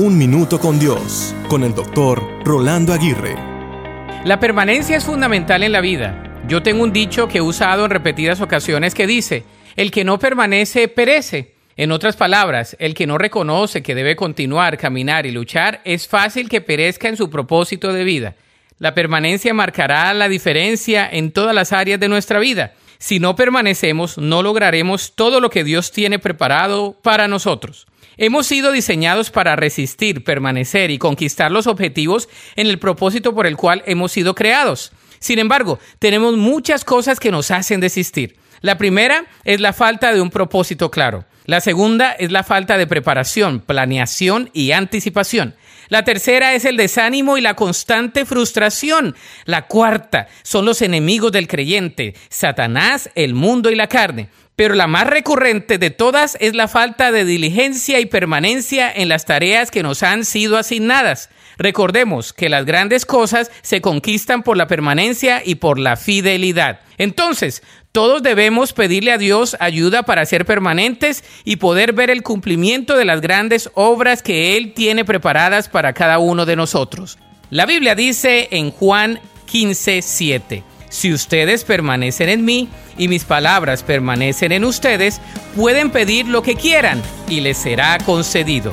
Un Minuto con Dios, con el doctor Rolando Aguirre. La permanencia es fundamental en la vida. Yo tengo un dicho que he usado en repetidas ocasiones que dice, el que no permanece perece. En otras palabras, el que no reconoce que debe continuar, caminar y luchar, es fácil que perezca en su propósito de vida. La permanencia marcará la diferencia en todas las áreas de nuestra vida. Si no permanecemos, no lograremos todo lo que Dios tiene preparado para nosotros. Hemos sido diseñados para resistir, permanecer y conquistar los objetivos en el propósito por el cual hemos sido creados. Sin embargo, tenemos muchas cosas que nos hacen desistir. La primera es la falta de un propósito claro. La segunda es la falta de preparación, planeación y anticipación. La tercera es el desánimo y la constante frustración. La cuarta son los enemigos del creyente, Satanás, el mundo y la carne. Pero la más recurrente de todas es la falta de diligencia y permanencia en las tareas que nos han sido asignadas. Recordemos que las grandes cosas se conquistan por la permanencia y por la fidelidad. Entonces, todos debemos pedirle a Dios ayuda para ser permanentes y poder ver el cumplimiento de las grandes obras que Él tiene preparadas para cada uno de nosotros. La Biblia dice en Juan 15, 7, si ustedes permanecen en mí y mis palabras permanecen en ustedes, pueden pedir lo que quieran y les será concedido.